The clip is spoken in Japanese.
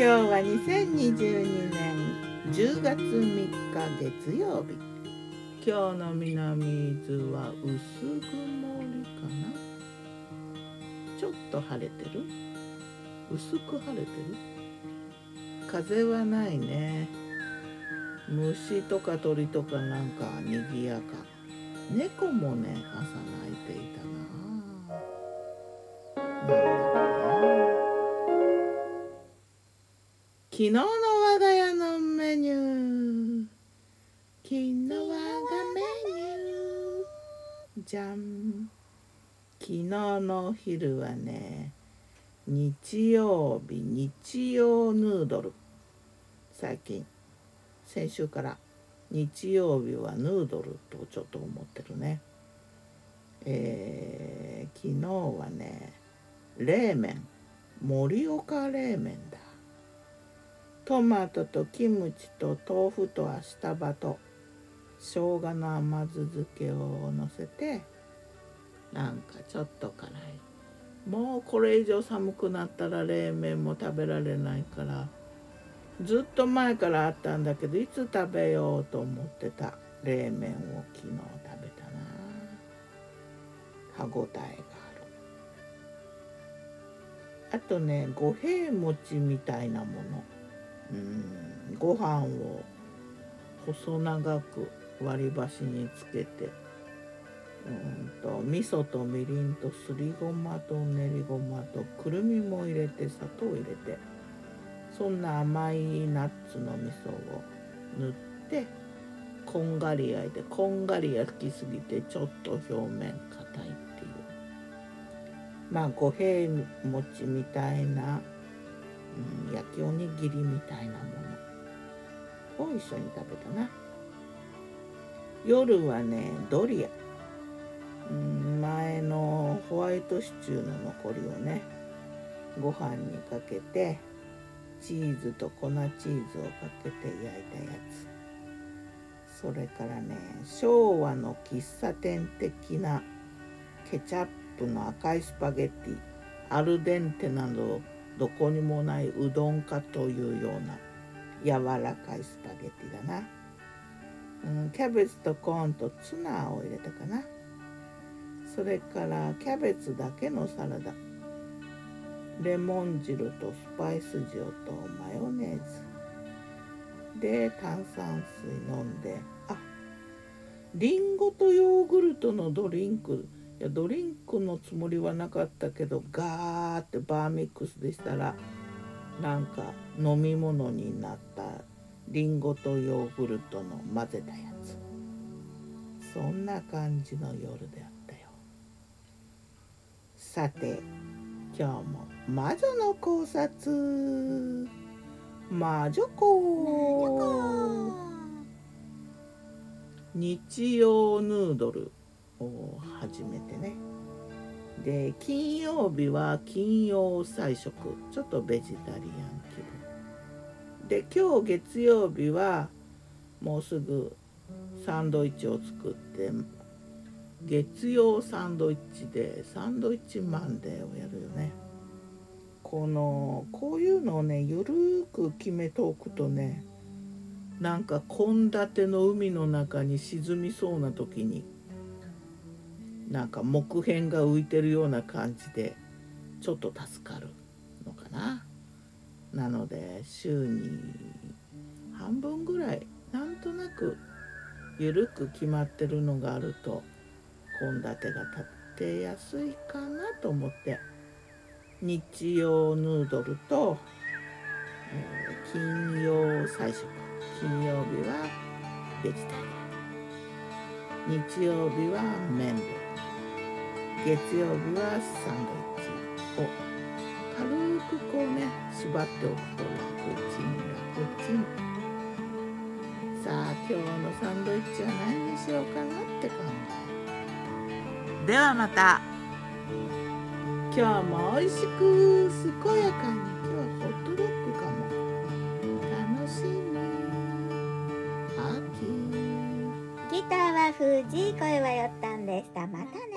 今日は2022年10月3日月曜日。今日の南伊豆は薄曇りかな。ちょっと晴れてる？薄く晴れてる？風はないね。虫とか鳥とかなんか賑やか。猫もね朝泣いていたな。なんだ昨日の我が家のメニュー。昨日我がメニュー。じゃん昨日の昼はね日曜日日曜ヌードル。最近。先週から日曜日はヌードルとちょっと思ってるね。えー、昨日はね冷麺。盛岡冷麺だ。トマトとキムチと豆腐とアシタバと生姜の甘酢漬けをのせてなんかちょっと辛い。もうこれ以上寒くなったら冷麺も食べられないからずっと前からあったんだけどいつ食べようと思ってた冷麺を昨日食べたな。歯ごたえがある。あとね五平餅みたいなもの。うん。ご飯を細長く割り箸につけてうんと味噌とみりんとすりごまと練りごまとくるみも入れて砂糖を入れてそんな甘いナッツの味噌を塗ってこんがり焼いてこんがり焼きすぎてちょっと表面硬いっていう。まあ五平餅みたいなうん、焼きおにぎりみたいなもの。を一緒に食べたな。夜はねドリア、うん、前のホワイトシチューの残りをねご飯にかけてチーズと粉チーズをかけて焼いたやつ。それからね昭和の喫茶店的なケチャップの赤いスパゲッティアルデンテなどどこにもないうどんかというような柔らかいスパゲティだな、うん、キャベツとコーンとツナを入れたかな。それからキャベツだけのサラダ。レモン汁とスパイス塩とマヨネーズ。で炭酸水飲んで。ありんごとヨーグルトのドリンクいやドリンクのつもりはなかったけどガーってバーミックスでしたらなんか飲み物になったりんごとヨーグルトの混ぜたやつ。そんな感じの夜であったよ。さて今日も魔女の考察。魔女子日曜ヌードル。を始めてね。で金曜日は金曜菜食。ちょっとベジタリアン気分。で今日月曜日はもうすぐサンドイッチを作って月曜サンドイッチでサンドイッチマンデーをやるよね。このこういうのをねゆるく決めておくとねなんか献立の海の中に沈みそうな時になんか木片が浮いてるような感じでちょっと助かるのかな。なので週に半分ぐらいなんとなく緩く決まってるのがあると献立が立ってやすいかなと思って日曜ヌードルと、えー、金曜菜食金曜日はベジタリアン。日曜日は麺類。月曜日はサンドイッチ。を軽くこうね縛っておくと楽ちん楽ちんさあ今日のサンドイッチは何にしようかなって考えではまた。今日も美味しく健やかに。今日はホットドッグかも。楽しみ。ギターは藤井声はよったんでした。またね